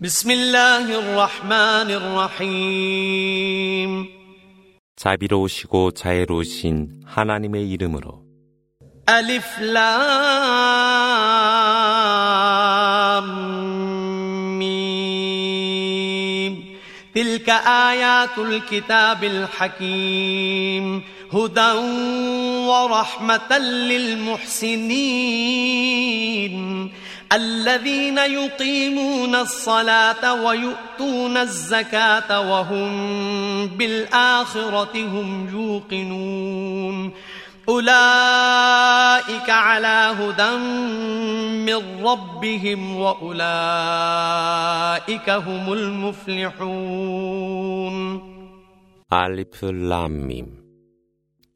بسم الله الرحمن الرحيم 자비로우시고 자애로우신 하나님의 이름으로 ألف لام ميم تلك آيات الكتاب الحكيم هدى ورحمة للمحسنين الذين يقيمون الصلاة ويؤتون الزكاة وهم بالآخرة هم يوقنون أولئك على هدى من ربهم وأولئك هم المفلحون 알리프 람밈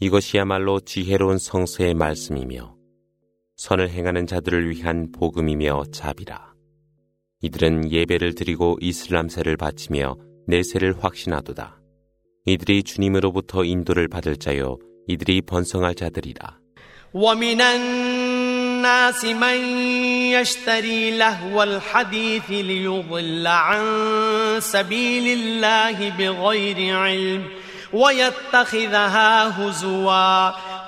이것이야말로 지혜로운 성서의 말씀이며 선을 행하는 자들을 위한 복음이며 자비라. 이들은 예배를 드리고 이슬람세를 바치며 내세를 확신하도다. 이들이 주님으로부터 인도를 받을 자요 이들이 번성할 자들이라. ومن الناس من يشتري لهو الحديث ليضل عن سبيل الله بغير علم ويتخذها هزوا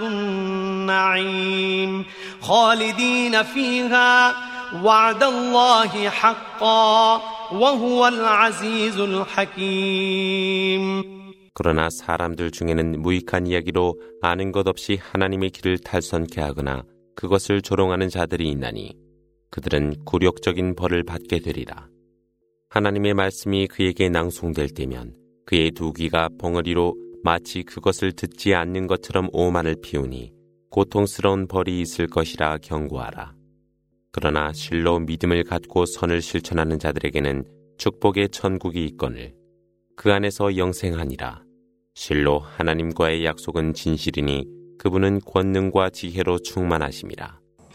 النعيم خالدين فيها وعد الله حقا وهو العزيز الحكيم 그러나 사람들 중에는 무익한 이야기로 아는 것 없이 하나님의 길을 탈선케 하거나 그것을 조롱하는 자들이 있나니 그들은 굴욕적인 벌을 받게 되리라. 하나님의 말씀이 그에게 낭송될 때면 그의 두 귀가 벙어리로 마치 그것을 듣지 않는 것처럼 오만을 피우니 고통스러운 벌이 있을 것이라 경고하라. 그러나 실로 믿음을 갖고 선을 실천하는 자들에게는 축복의 천국이 있거늘 그 안에서 영생하니라. 실로 하나님과의 약속은 진실이니 그분은 권능과 지혜로 충만하심이라.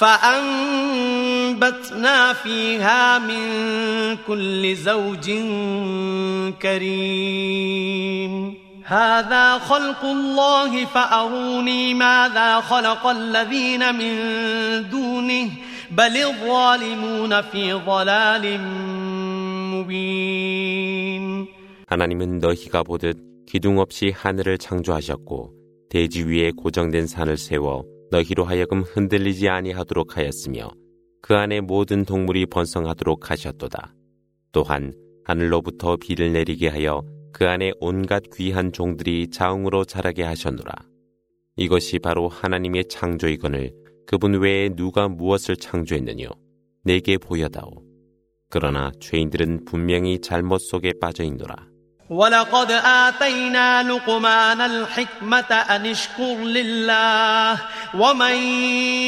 فأنبتنا فيها من كل زوج كريم هذا خلق الله فأروني ماذا خلق الذين من دونه بل الظالمون في ضلال مبين 하나님은 너희가 보듯 기둥 없이 하늘을 창조하셨고 대지 위에 고정된 산을 세워 너희로 하여금 흔들리지 아니하도록 하였으며 그 안에 모든 동물이 번성하도록 하셨도다. 또한 하늘로부터 비를 내리게 하여 그 안에 온갖 귀한 종들이 자웅으로 자라게 하셨노라. 이것이 바로 하나님의 창조이거늘 그분 외에 누가 무엇을 창조했느뇨? 내게 보여다오. 그러나 죄인들은 분명히 잘못 속에 빠져 있노라. ولقد آتينا لقمان الحكمة أن اشكر لله ومن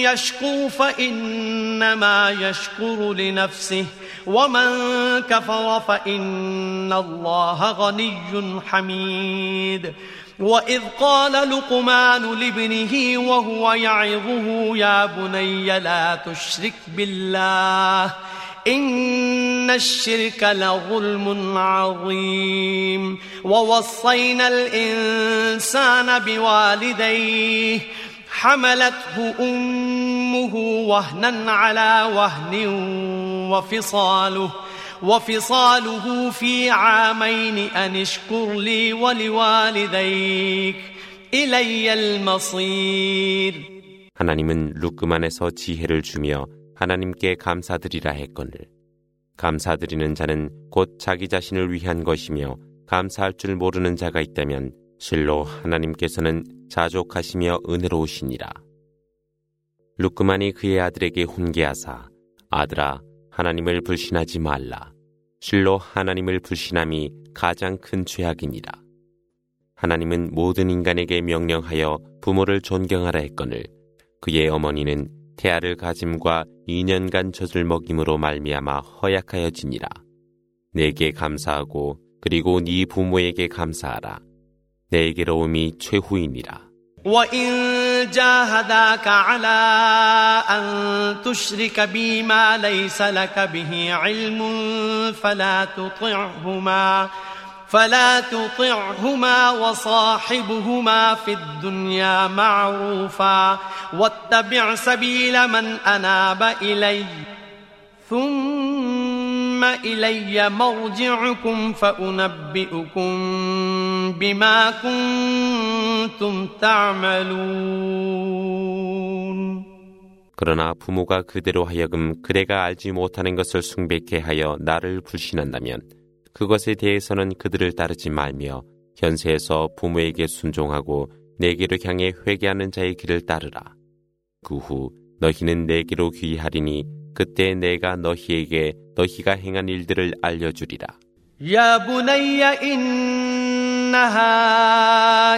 يشكر فإنما يشكر لنفسه ومن كفر فإن الله غني حميد. وإذ قال لقمان لابنه وهو يعظه يا بني لا تشرك بالله إن الشرك لظلم عظيم ووصينا الإنسان بوالديه حملته أمه وهنا على وهن وفصاله وفصاله في عامين أن اشكر لي ولوالديك إلي المصير 하나님은 루크만에서 지혜를 주며 하나님께 감사드리라 했거늘 감사드리는 자는 곧 자기 자신을 위한 것이며 감사할 줄 모르는 자가 있다면 실로 하나님께서는 자족하시며 은혜로우시니라. 루크만이 그의 아들에게 훈계하사 아들아 하나님을 불신하지 말라. 실로 하나님을 불신함이 가장 큰 죄악이니라. 하나님은 모든 인간에게 명령하여 부모를 존경하라 했거늘 그의 어머니는 태아를 가짐과 2년간 젖을 먹임으로 말미암아 허약하여지니라. 내게 감사하고 그리고 네 부모에게 감사하라. 내게로움이 최후이니라. وإن جاهداك على أن تشرك بي ما ليس لك به علم فلا تطعهما فلا تطعهما وصاحبهما في الدنيا معروفا واتبع سبيل من أناب إلي ثم إلي مرجعكم فأنبئكم بما كنتم تعملون 그러나 부모가 그대로 하여금 그대가 알지 못하는 것을 숭배케 하여 나를 불신한다면 그것에 대해서는 그들을 따르지 말며 현세에서 부모에게 순종하고 내게로 향해 회개하는 자의 길을 따르라. 그 후 너희는 내게로 귀하리니 그때 내가 너희에게 너희가 행한 일들을 알려주리라. 야 부나야 인나하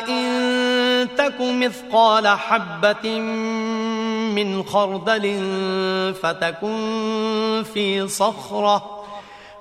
인 taku mithqala habbatin min khardalin fatakun fi sakhra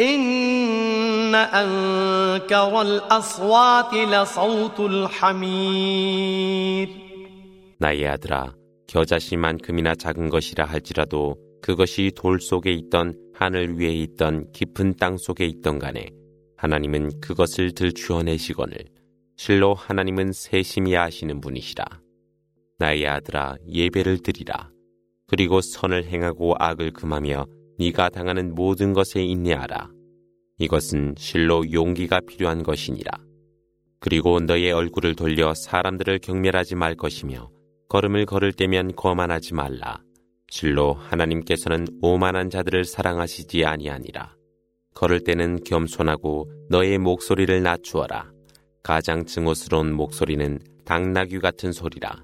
إن أنكر الأصوات لصوت الحمير 나의 아들아 겨자씨만큼이나 작은 것이라 할지라도 그것이 돌 속에 있던 하늘 위에 있던 깊은 땅 속에 있던 간에 하나님은 그것을 들추어내시거늘 실로 하나님은 세심히 아시는 분이시라 나의 아들아 예배를 드리라 그리고 선을 행하고 악을 금하며 네가 당하는 모든 것에 인내하라. 이것은 실로 용기가 필요한 것이니라. 그리고 너의 얼굴을 돌려 사람들을 경멸하지 말 것이며 걸음을 걸을 때면 거만하지 말라. 실로 하나님께서는 오만한 자들을 사랑하시지 아니하니라. 걸을 때는 겸손하고 너의 목소리를 낮추어라. 가장 증오스러운 목소리는 당나귀 같은 소리라.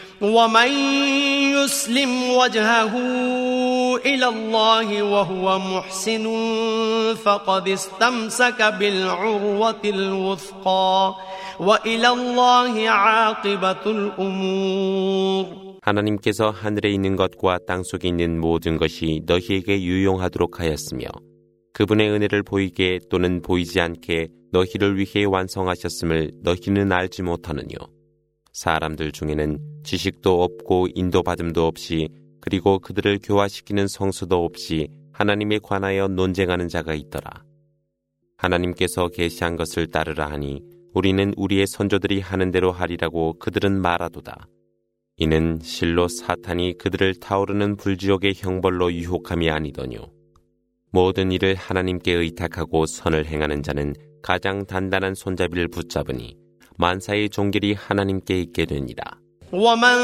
ومن يسلم وجهه إلى الله وهو محسن فقد استمسك بالعروة الوثقى وإلى الله عاقبة الأمور 하나님께서 하늘에 있는 것과 땅 속에 있는 모든 것이 너희에게 유용하도록 하였으며 그분의 은혜를 보이게 또는 보이지 않게 너희를 위해 완성하셨음을 너희는 알지 못하느뇨. 사람들 중에는 지식도 없고 인도받음도 없이 그리고 그들을 교화시키는 성수도 없이 하나님에 관하여 논쟁하는 자가 있더라. 하나님께서 계시한 것을 따르라 하니 우리는 우리의 선조들이 하는 대로 하리라고 그들은 말하도다. 이는 실로 사탄이 그들을 타오르는 불지옥의 형벌로 유혹함이 아니더뇨. 모든 일을 하나님께 의탁하고 선을 행하는 자는 가장 단단한 손잡이를 붙잡으니 만사의 종결이 하나님께 있게 되니라. ومن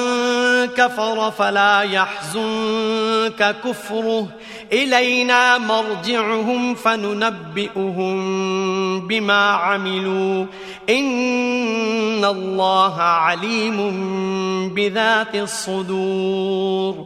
كفر فلا يحزنك كفره إلينا مرجعهم فننبئهم بما عملوا إن الله عليم بذات الصدور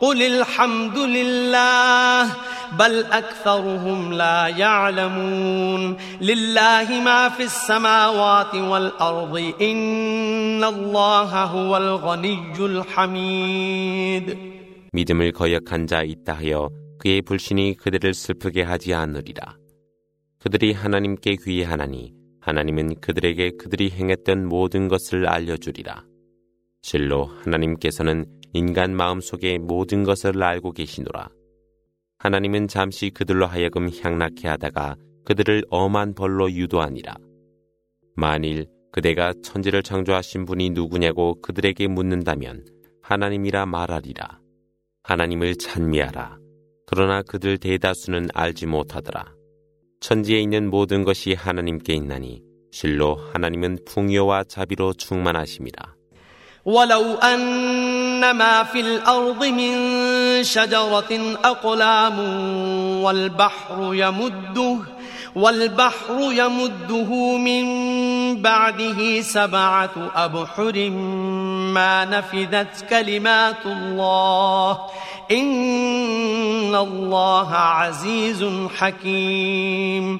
قل الحمد لله بل أكثرهم لا يعلمون لله ما في السماوات والأرض إن الله هو الغني الحميد 믿음을 거역한 자 있다 하여 그의 불신이 그들을 슬프게 하지 않으리라. 그들이 하나님께 귀의하나니 하나님은 그들에게 그들이 행했던 모든 것을 알려주리라. 실로 하나님께서는 인간 마음속의 모든 것을 알고 계시노라. 하나님은 잠시 그들로 하여금 향락해 하다가 그들을 엄한 벌로 유도하니라. 만일 그대가 천지를 창조하신 분이 누구냐고 그들에게 묻는다면 하나님이라 말하리라. 하나님을 찬미하라. 그러나 그들 대다수는 알지 못하더라. 천지에 있는 모든 것이 하나님께 있나니 실로 하나님은 풍요와 자비로 충만하심이라. ما في الأرض من شجرة أقلام والبحر يمده والبحر يمده من بعده سبعة أبحر ما نفذت كلمات الله إن الله عزيز حكيم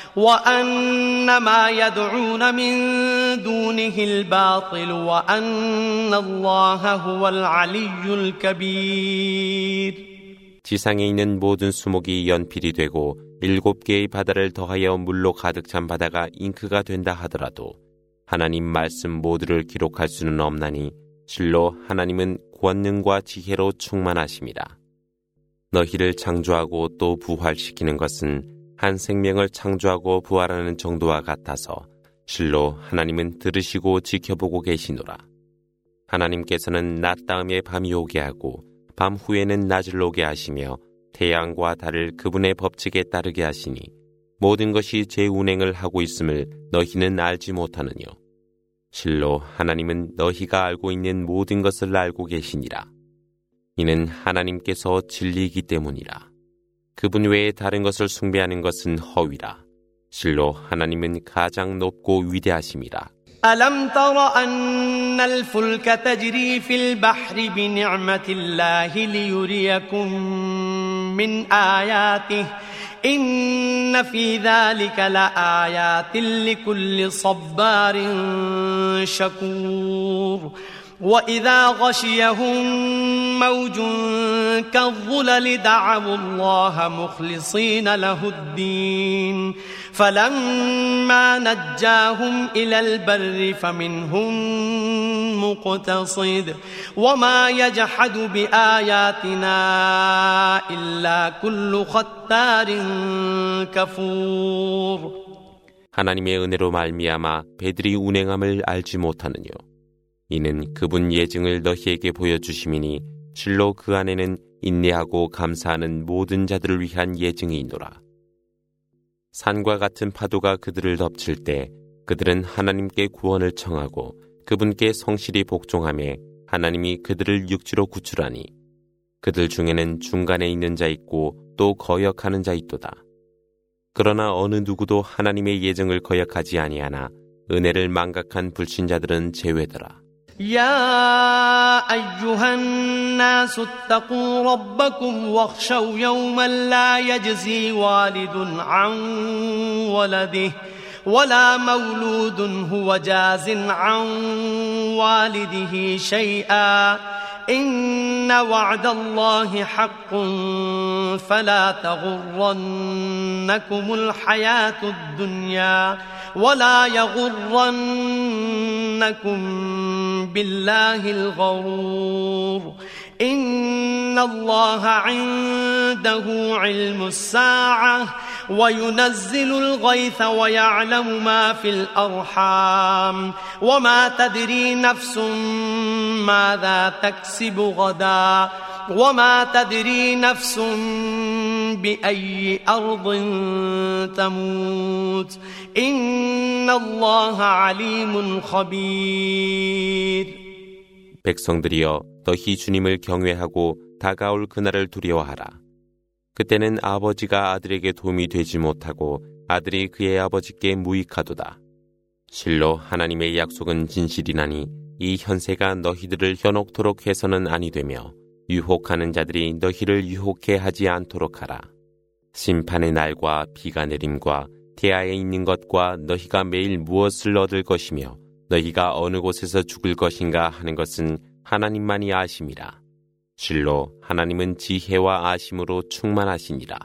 وأن ما يدعون من دونه الباطل وأن الله هو العلي الكبير 지상에 있는 모든 수목이 연필이 되고 일곱 개의 바다를 더하여 물로 가득 찬 바다가 잉크가 된다 하더라도 하나님 말씀 모두를 기록할 수는 없나니 실로 하나님은 권능과 지혜로 충만하십니다. 너희를 창조하고 또 부활시키는 것은 한 생명을 창조하고 부활하는 정도와 같아서 실로 하나님은 들으시고 지켜보고 계시노라. 하나님께서는 낮 다음에 밤이 오게 하고 밤 후에는 낮을 오게 하시며 태양과 달을 그분의 법칙에 따르게 하시니 모든 것이 제 운행을 하고 있음을 너희는 알지 못하느뇨. 실로 하나님은 너희가 알고 있는 모든 것을 알고 계시니라. 이는 하나님께서 진리이기 때문이라. 그분 외에 다른 것을 숭배하는 것은 허위라. 실로 하나님은 가장 높고 위대하심이라. ألم تر أن الفلك تجري في البحر بنعمة الله ليريكم من آياته إن في ذلك لآيات لكل صبار شكور وإذا غشيهم موج كالظلل دعوا الله مخلصين له الدين فلما نجاهم إلى البر فمنهم مقتصد وما يجحد بآياتنا إلا كل ختار كفور 하나님의 은혜로 말미암아 배들이 운행함을 알지 못하느뇨. 이는 그분 예증을 너희에게 보여주심이니 실로 그 안에는 인내하고 감사하는 모든 자들을 위한 예증이 있노라. 산과 같은 파도가 그들을 덮칠 때 그들은 하나님께 구원을 청하고 그분께 성실히 복종함에 하나님이 그들을 육지로 구출하니 그들 중에는 중간에 있는 자 있고 또 거역하는 자 있도다. 그러나 어느 누구도 하나님의 예정을 거역하지 아니하나 은혜를 망각한 불신자들은 제외더라. يا أيها الناس اتقوا ربكم واخشوا يوما لا يجزي والد عن ولده ولا مولود هو جاز عن والده شيئا إن وعد الله حق فلا تغرنكم الحياة الدنيا ولا يغرنكم بالله الغرور. إن الله عنده علم الساعة وينزل الغيث ويعلم ما في الأرحام وما تدري نفس ماذا تكسب غدا وما تدري نفس بأي أرض تموت إن الله عليم خبير 백성들이여 너희 주님을 경외하고 다가올 그날을 두려워하라. 그때는 아버지가 아들에게 도움이 되지 못하고 아들이 그의 아버지께 무익하도다. 실로 하나님의 약속은 진실이나니 이 현세가 너희들을 현혹토록 해서는 아니 되며 유혹하는 자들이 너희를 유혹해 하지 않도록 하라. 심판의 날과 비가 내림과 태아에 있는 것과 너희가 매일 무엇을 얻을 것이며 너희가 어느 곳에서 죽을 것인가 하는 것은 하나님만이 아심이라. 실로 하나님은 지혜와 아심으로 충만하시니라.